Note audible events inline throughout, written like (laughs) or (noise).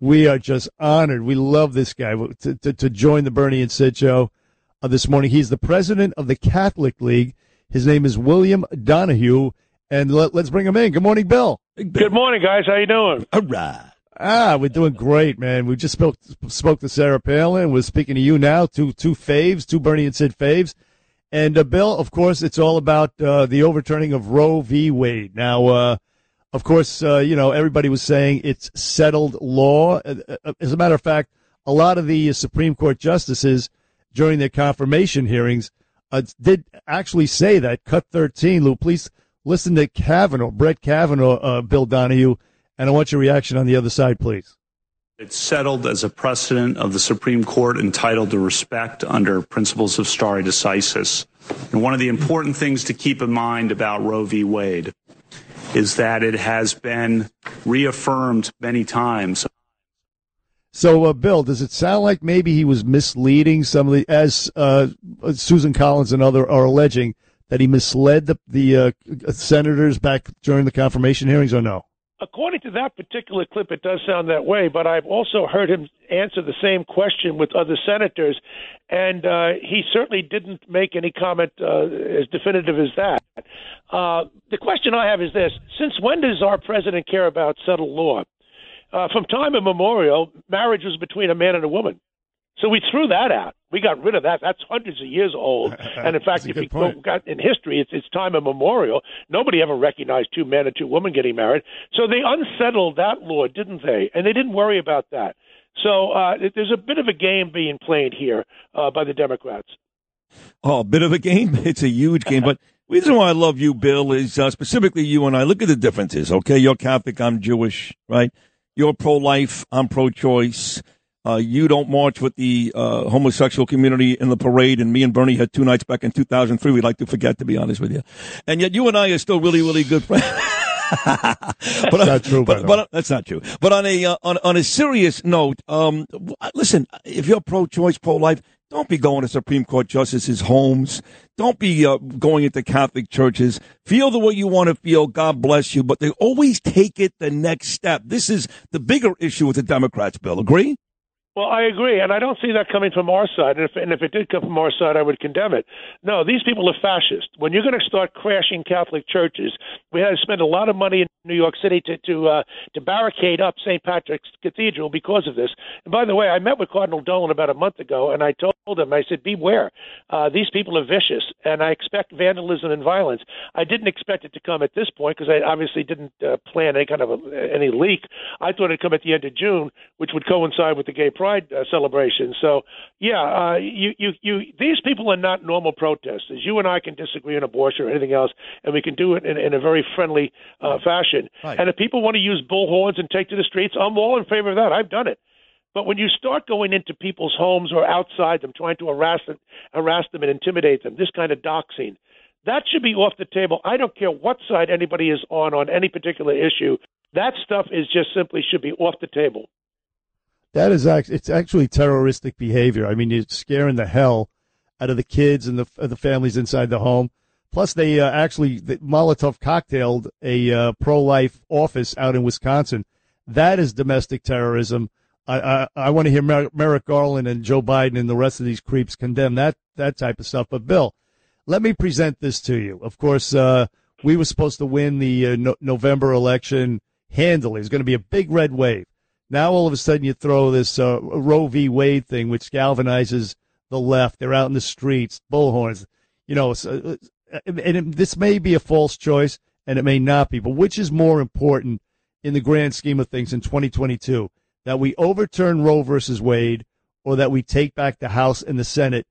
We are just honored. We love this guy to, to, to join the Bernie and Sid show uh, this morning. He's the president of the Catholic League. His name is William Donohue, and let, us bring him in. Good morning, Bill. Good morning, guys. How you doing? All right. Ah, we're doing great, man. We just spoke spoke to Sarah Palin. We're speaking to you now. Two two faves, two Bernie and Sid faves. And uh, Bill, of course, it's all about uh, the overturning of Roe v. Wade. Now, uh, of course, uh, you know, everybody was saying it's settled law. Uh, uh, as a matter of fact, a lot of the Supreme Court justices during their confirmation hearings uh, did actually say that. Cut 13, Lou, please listen to Kavanaugh, Brett Kavanaugh, uh, Bill Donohue, and I want your reaction on the other side, please. It's settled as a precedent of the Supreme Court entitled to respect under principles of stare decisis. And one of the important things to keep in mind about Roe v. Wade is that it has been reaffirmed many times. So, uh, Bill, does it sound like maybe he was misleading some of the, as uh, Susan Collins and other are alleging, that he misled the, the uh, senators back during the confirmation hearings, or no? According to that particular clip, it does sound that way, but I've also heard him answer the same question with other senators, and uh, he certainly didn't make any comment uh, as definitive as that. Uh, the question I have is this Since when does our president care about settled law? Uh, from time immemorial, marriage was between a man and a woman. So we threw that out. We got rid of that. That's hundreds of years old. (laughs) And in fact, if you point. got in history, it's, it's time immemorial. Nobody ever recognized two men and two women getting married. So they unsettled that law, didn't they? And they didn't worry about that. So uh, there's a bit of a game being played here uh, by the Democrats. Oh, a bit of a game? (laughs) It's a huge game. But the reason why I love you, Bill, is uh, specifically you and I. Look at the differences, okay? You're Catholic, I'm Jewish, right? You're pro life, I'm pro choice. Uh, you don't march with the uh, homosexual community in the parade, and me and Bernie had two nights back in 2003. We'd like to forget, to be honest with you. And yet, you and I are still really, really good friends. (laughs) but, that's not true. But, but, that's not true. But on a uh, on on a serious note, um, listen, if you're pro-choice, pro-life, don't be going to Supreme Court justices' homes. Don't be uh, going into Catholic churches. Feel the way you want to feel. God bless you. But they always take it the next step. This is the bigger issue with the Democrats, Bill. Agree? Well, I agree, and I don't see that coming from our side. And if, and if it did come from our side, I would condemn it. No, these people are fascist. When you're going to start crashing Catholic churches, we had to spend a lot of money in New York City to to uh, to barricade up St. Patrick's Cathedral because of this. And by the way, I met with Cardinal Dolan about a month ago, and I told him, I said, beware. Uh, these people are vicious, and I expect vandalism and violence. I didn't expect it to come at this point because I obviously didn't uh, plan any kind of a, any leak. I thought it'd come at the end of June, which would coincide with the Gay Pride Pride uh, celebration. So, yeah, uh, you, you, you, these people are not normal protesters. You and I can disagree on abortion or anything else, and we can do it in, in a very friendly uh, fashion. Right. And if people want to use bullhorns and take to the streets, I'm all in favor of that. I've done it. But when you start going into people's homes or outside them, trying to harass them, harass them and intimidate them, this kind of doxing, that should be off the table. I don't care what side anybody is on on any particular issue. That stuff is just simply should be off the table. That is actually it's actually terroristic behavior. I mean, you're scaring the hell out of the kids and the the families inside the home. Plus, they uh, actually the Molotov cocktailed a uh, pro life office out in Wisconsin. That is domestic terrorism. I I, I want to hear Mer- Merrick Garland and Joe Biden and the rest of these creeps condemn that that type of stuff. But Bill, let me present this to you. Of course, uh, we were supposed to win the uh, no- November election handily. It's going to be a big red wave. Now all of a sudden you throw this uh, Roe v. Wade thing, which galvanizes the left. They're out in the streets, bullhorns. You know, uh, and this may be a false choice, and it may not be. But which is more important in the grand scheme of things in 2022? That we overturn Roe versus Wade, or that we take back the House and the Senate,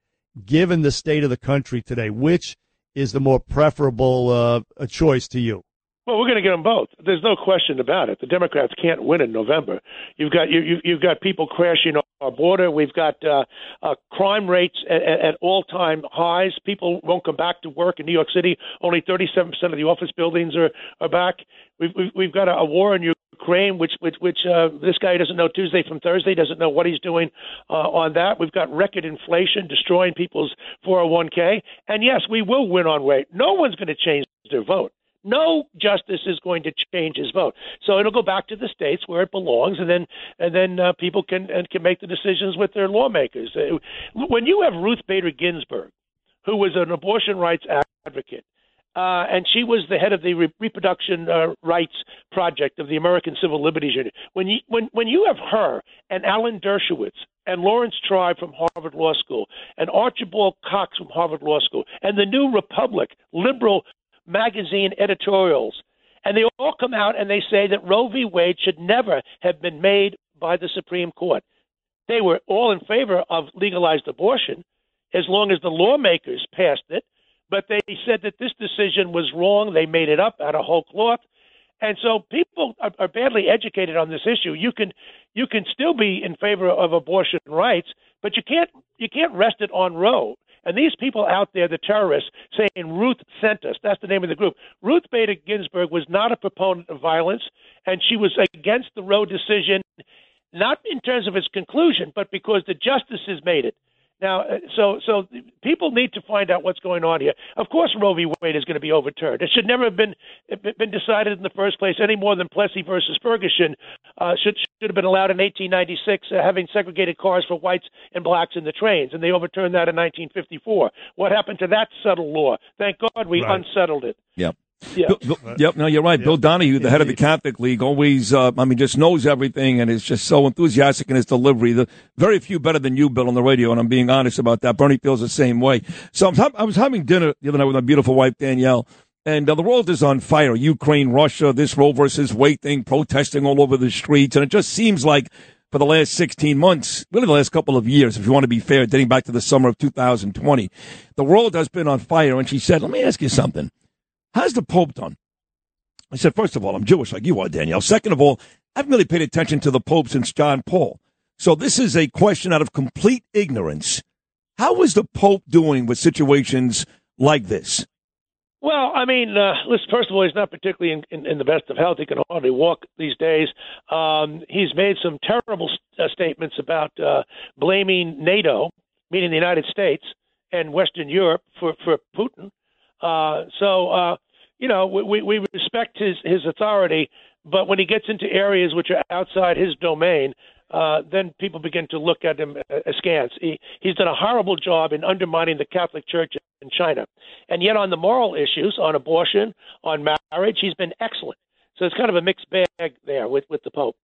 given the state of the country today? Which is the more preferable uh, choice to you? Well, we're going to get them both. There's no question about it. The Democrats can't win in November. You've got you, you you've got people crashing our border. We've got uh, uh, crime rates at, at all-time highs. People won't come back to work in New York City. Only 37% of the office buildings are are back. We've we've, we've got a, a war in Ukraine, which which which uh, this guy doesn't know Tuesday from Thursday. Doesn't know what he's doing uh, on that. We've got record inflation destroying people's 401k. And yes, we will win on rate. No one's going to change their vote no justice is going to change his vote. So it'll go back to the states where it belongs, and then and then uh, people can and can make the decisions with their lawmakers. Uh, when you have Ruth Bader Ginsburg, who was an abortion rights advocate. Uh, and she was the head of the Re- Reproduction uh, Rights Project of the American Civil Liberties Union. When you when when you have her and Alan Dershowitz and Laurence Tribe from Harvard Law School and Archibald Cox from Harvard Law School and the New Republic liberal magazine editorials, and they all come out and they say that Roe v. Wade should never have been made by the Supreme Court. They were all in favor of legalized abortion as long as the lawmakers passed it, but they said that this decision was wrong. They made it up out of whole cloth. And so people are, are badly educated on this issue. You can you can still be in favor of abortion rights, but you can't you can't rest it on Roe. And these people out there, the terrorists, saying Ruth sent us. That's the name of the group. Ruth Bader Ginsburg was not a proponent of violence, and she was against the Roe decision, not in terms of its conclusion, but because the justices made it. Now, uh, so so people need to find out what's going on here. Of course, Roe v. Wade is going to be overturned. It should never have been been decided in the first place, any more than Plessy versus Ferguson uh, should should have been allowed in 1896, uh, having segregated cars for whites and blacks in the trains, and they overturned that in 1954. What happened to that subtle law? Thank God we right. unsettled it. Yep. Yeah. Bill, Bill, yep. No, you're right. Yep. Bill Donohue, the head of the Catholic League, always, uh, I mean, just knows everything and is just so enthusiastic in his delivery. The very few better than you, Bill, on the radio, and I'm being honest about that. Bernie feels the same way. So I'm, I was having dinner the other night with my beautiful wife Danielle, and uh, the world is on fire. Ukraine, Russia, this Roe versus Wade thing, protesting all over the streets, and it just seems like for the last 16 months, really the last couple of years, if you want to be fair, dating back to the summer of 2020, the world has been on fire. And she said, "Let me ask you something." How's the Pope done? I said, first of all, I'm Jewish like you are, Danielle. Second of all, I haven't really paid attention to the Pope since John Paul. So this is a question out of complete ignorance. How is the Pope doing with situations like this? Well, I mean, uh, listen, first of all, he's not particularly in, in, in, the best of health. He can hardly walk these days. Um, he's made some terrible uh, statements about uh, blaming NATO, meaning the United States and Western Europe, for, for Putin. Uh, so, uh, you know, we, we respect his, his authority, but when he gets into areas which are outside his domain, uh, then people begin to look at him askance. He, he's done a horrible job in undermining the Catholic Church in China. And yet, on the moral issues, on abortion, on marriage, he's been excellent. So it's kind of a mixed bag there with, with the Pope.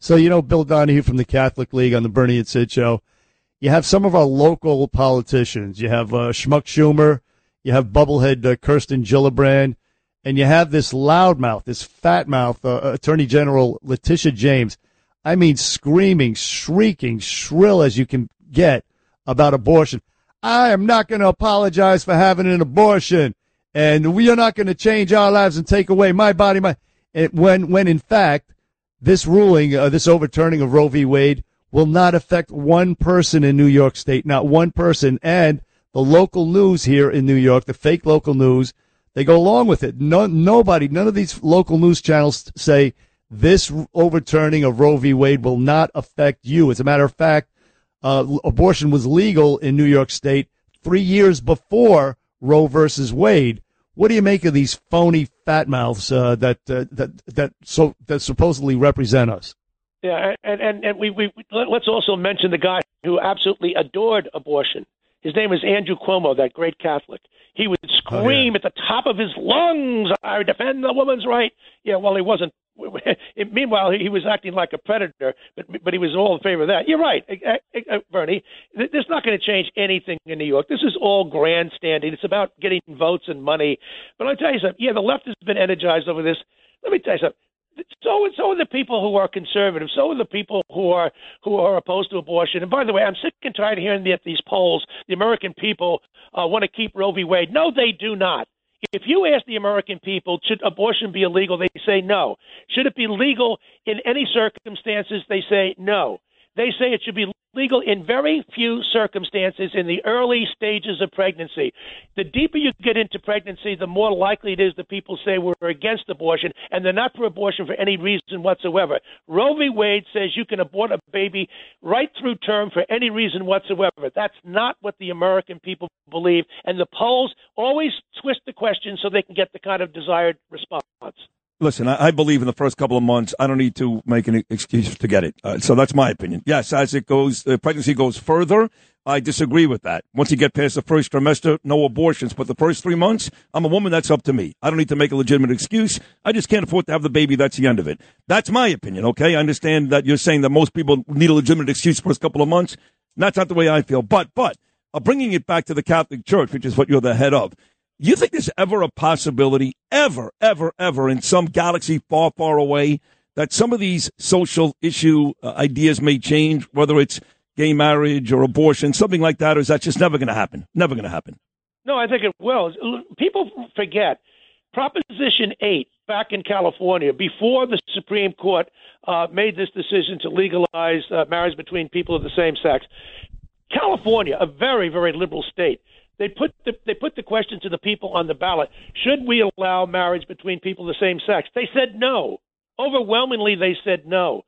So, you know, Bill Donohue from the Catholic League on the Bernie and Sid show. You have some of our local politicians. You have uh, Schmuck Schumer you have bubblehead uh, Kirsten Gillibrand, and you have this loudmouth, this fat mouth uh, Attorney General Letitia James. I mean, screaming, shrieking, shrill as you can get about abortion. I am not going to apologize for having an abortion, and we are not going to change our lives and take away my body. My and when when in fact this ruling, uh, this overturning of Roe v. Wade, will not affect one person in New York State, not one person, and the local news here in New York, the fake local news, they go along with it. No, nobody, none of these local news channels say this overturning of Roe v. Wade will not affect you. As a matter of fact, uh, abortion was legal in New York State three years before Roe versus Wade. What do you make of these phony fat mouths uh, that uh, that that so that supposedly represent us? Yeah, and and, and we, we let's also mention the guy who absolutely adored abortion his name is Andrew Cuomo, that great Catholic. He would oh, scream oh, yeah. at the top of his lungs, "I defend the woman's right." Yeah, well, he wasn't. (laughs) Meanwhile, he was acting like a predator, but but he was all in favor of that. You're right, eh, eh, eh, Bernie. This is not going to change anything in New York. This is all grandstanding. It's about getting votes and money. But I'll tell you something. Yeah, the left has been energized over this. Let me tell you something so and so are the people who are conservative. So are the people who are who are opposed to abortion. And by the way, I'm sick and tired of hearing that these polls, the American people uh, want to keep Roe v. Wade. No, they do not. if you ask the American people, should abortion be illegal? They say no. Should it be legal in any circumstances? They say no. They say it should be legal in very few circumstances in the early stages of pregnancy. The deeper you get into pregnancy, the more likely it is that people say we're against abortion and they're not for abortion for any reason whatsoever. Roe v. Wade says you can abort a baby right through term for any reason whatsoever. That's not what the American people believe, and the polls always twist the question so they can get the kind of desired response. Listen, I, I, believe in the first couple of months, I don't need to make an excuse to get it. Uh, so that's my opinion. Yes, as it goes, the pregnancy goes further. I disagree with that. Once you get past the first trimester, no abortions. But the first three months, I'm a woman. That's up to me. I don't need to make a legitimate excuse. I just can't afford to have the baby. That's the end of it. That's my opinion. Okay, I understand that you're saying that most people need a legitimate excuse for a couple of months. That's not the way I feel. But but uh, bringing it back to the Catholic Church, which is what you're the head of. You think there's ever a possibility, ever, ever, ever, in some galaxy far, far away, that some of these social issue uh, ideas may change, whether it's gay marriage or abortion, something like that, or is that just never going to happen? Never going to happen. No, I think it will. People forget Proposition 8 back in California, before the Supreme Court uh, made this decision to legalize uh, marriage between people of the same sex. California, a very, very liberal state, they put the, they put the question to the people on the ballot: Should we allow marriage between people of the same sex? They said no. Overwhelmingly, they said no.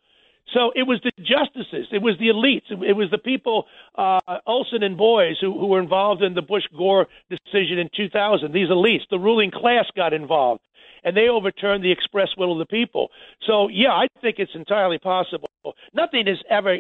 So it was the justices, it was the elites, it was the people, uh, Olson and Boies, who, who were involved in the Bush Gore decision in 2000. These elites, the ruling class, got involved, and they overturned the express will of the people. So yeah, I think it's entirely possible. Nothing is ever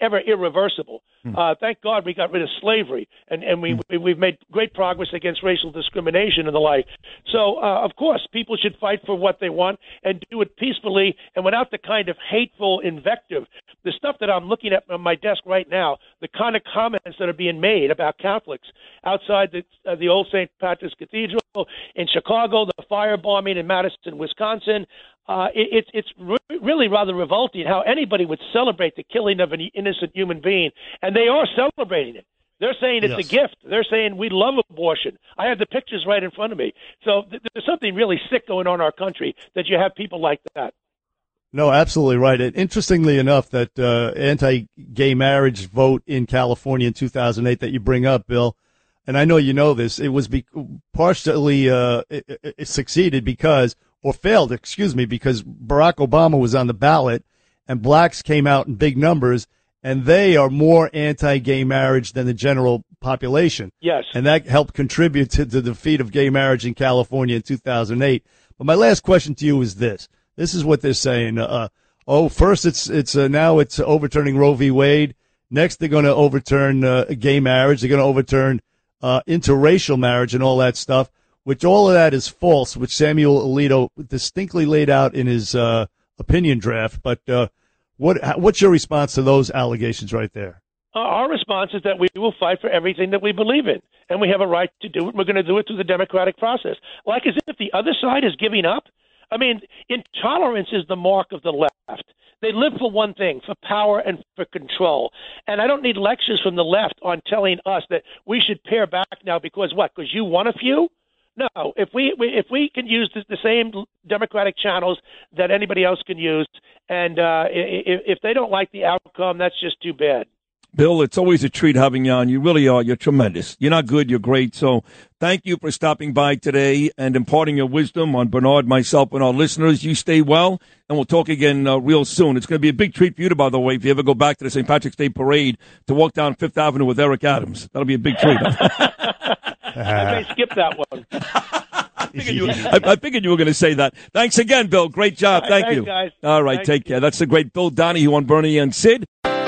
ever irreversible. Hmm. Uh, thank God we got rid of slavery, and and we hmm. we've made great progress against racial discrimination and the like. So uh, of course, people should fight for what they want and do it peacefully and without the kind of hateful invective. The stuff that I'm looking at on my desk right now, the kind of comments that are being made about Catholics outside the uh, the old St. Patrick's Cathedral in Chicago, the firebombing in Madison, Wisconsin, uh, it, it's it's re- really rather revolting how anybody would celebrate the killing of an innocent human being, and they are celebrating it. They're saying it's yes. a gift. They're saying we love abortion. I have the pictures right in front of me. So th- there's something really sick going on in our country that you have people like that. No, absolutely right. And interestingly enough, that uh, anti-gay marriage vote in California in 2008 that you bring up, Bill, and I know you know this, it was be- partially uh, it, it succeeded because or failed, excuse me, because Barack Obama was on the ballot and blacks came out in big numbers and they are more anti-gay marriage than the general population. Yes. And that helped contribute to the defeat of gay marriage in California in 2008. But my last question to you is this. This is what they're saying. Uh, oh, first it's, it's, uh, now it's overturning Roe v. Wade. Next, they're going to overturn, uh, gay marriage. They're going to overturn, uh, interracial marriage and all that stuff which all of that is false, which Samuel Alito distinctly laid out in his uh, opinion draft. But uh, what what's your response to those allegations right there? Our response is that we will fight for everything that we believe in, and we have a right to do it. We're going to do it through the democratic process. Like as if the other side is giving up. I mean, intolerance is the mark of the left. They live for one thing, for power and for control. And I don't need lectures from the left on telling us that we should pare back now because what? Because you want a few? No, if we, we if we can use the, the, same democratic channels that anybody else can use, and uh, if, if they don't like the outcome, that's just too bad. Bill, it's always a treat having you on. You really are. You're tremendous. You're not good. You're great. So thank you for stopping by today and imparting your wisdom on Bernard, myself, and our listeners. You stay well, and we'll talk again uh, real soon. It's going to be a big treat for you, to, by the way, if you ever go back to the St. Patrick's Day Parade to walk down Fifth Avenue with Eric Adams. That'll be a big treat. (laughs) I may skip that one. (laughs) I figured, you, I, I figured you were going to say that. Thanks again, Bill. Great job. Thank Thanks, you. Guys. All right, Thanks. take care. That's the great Bill Donohue on Bernie and Sid.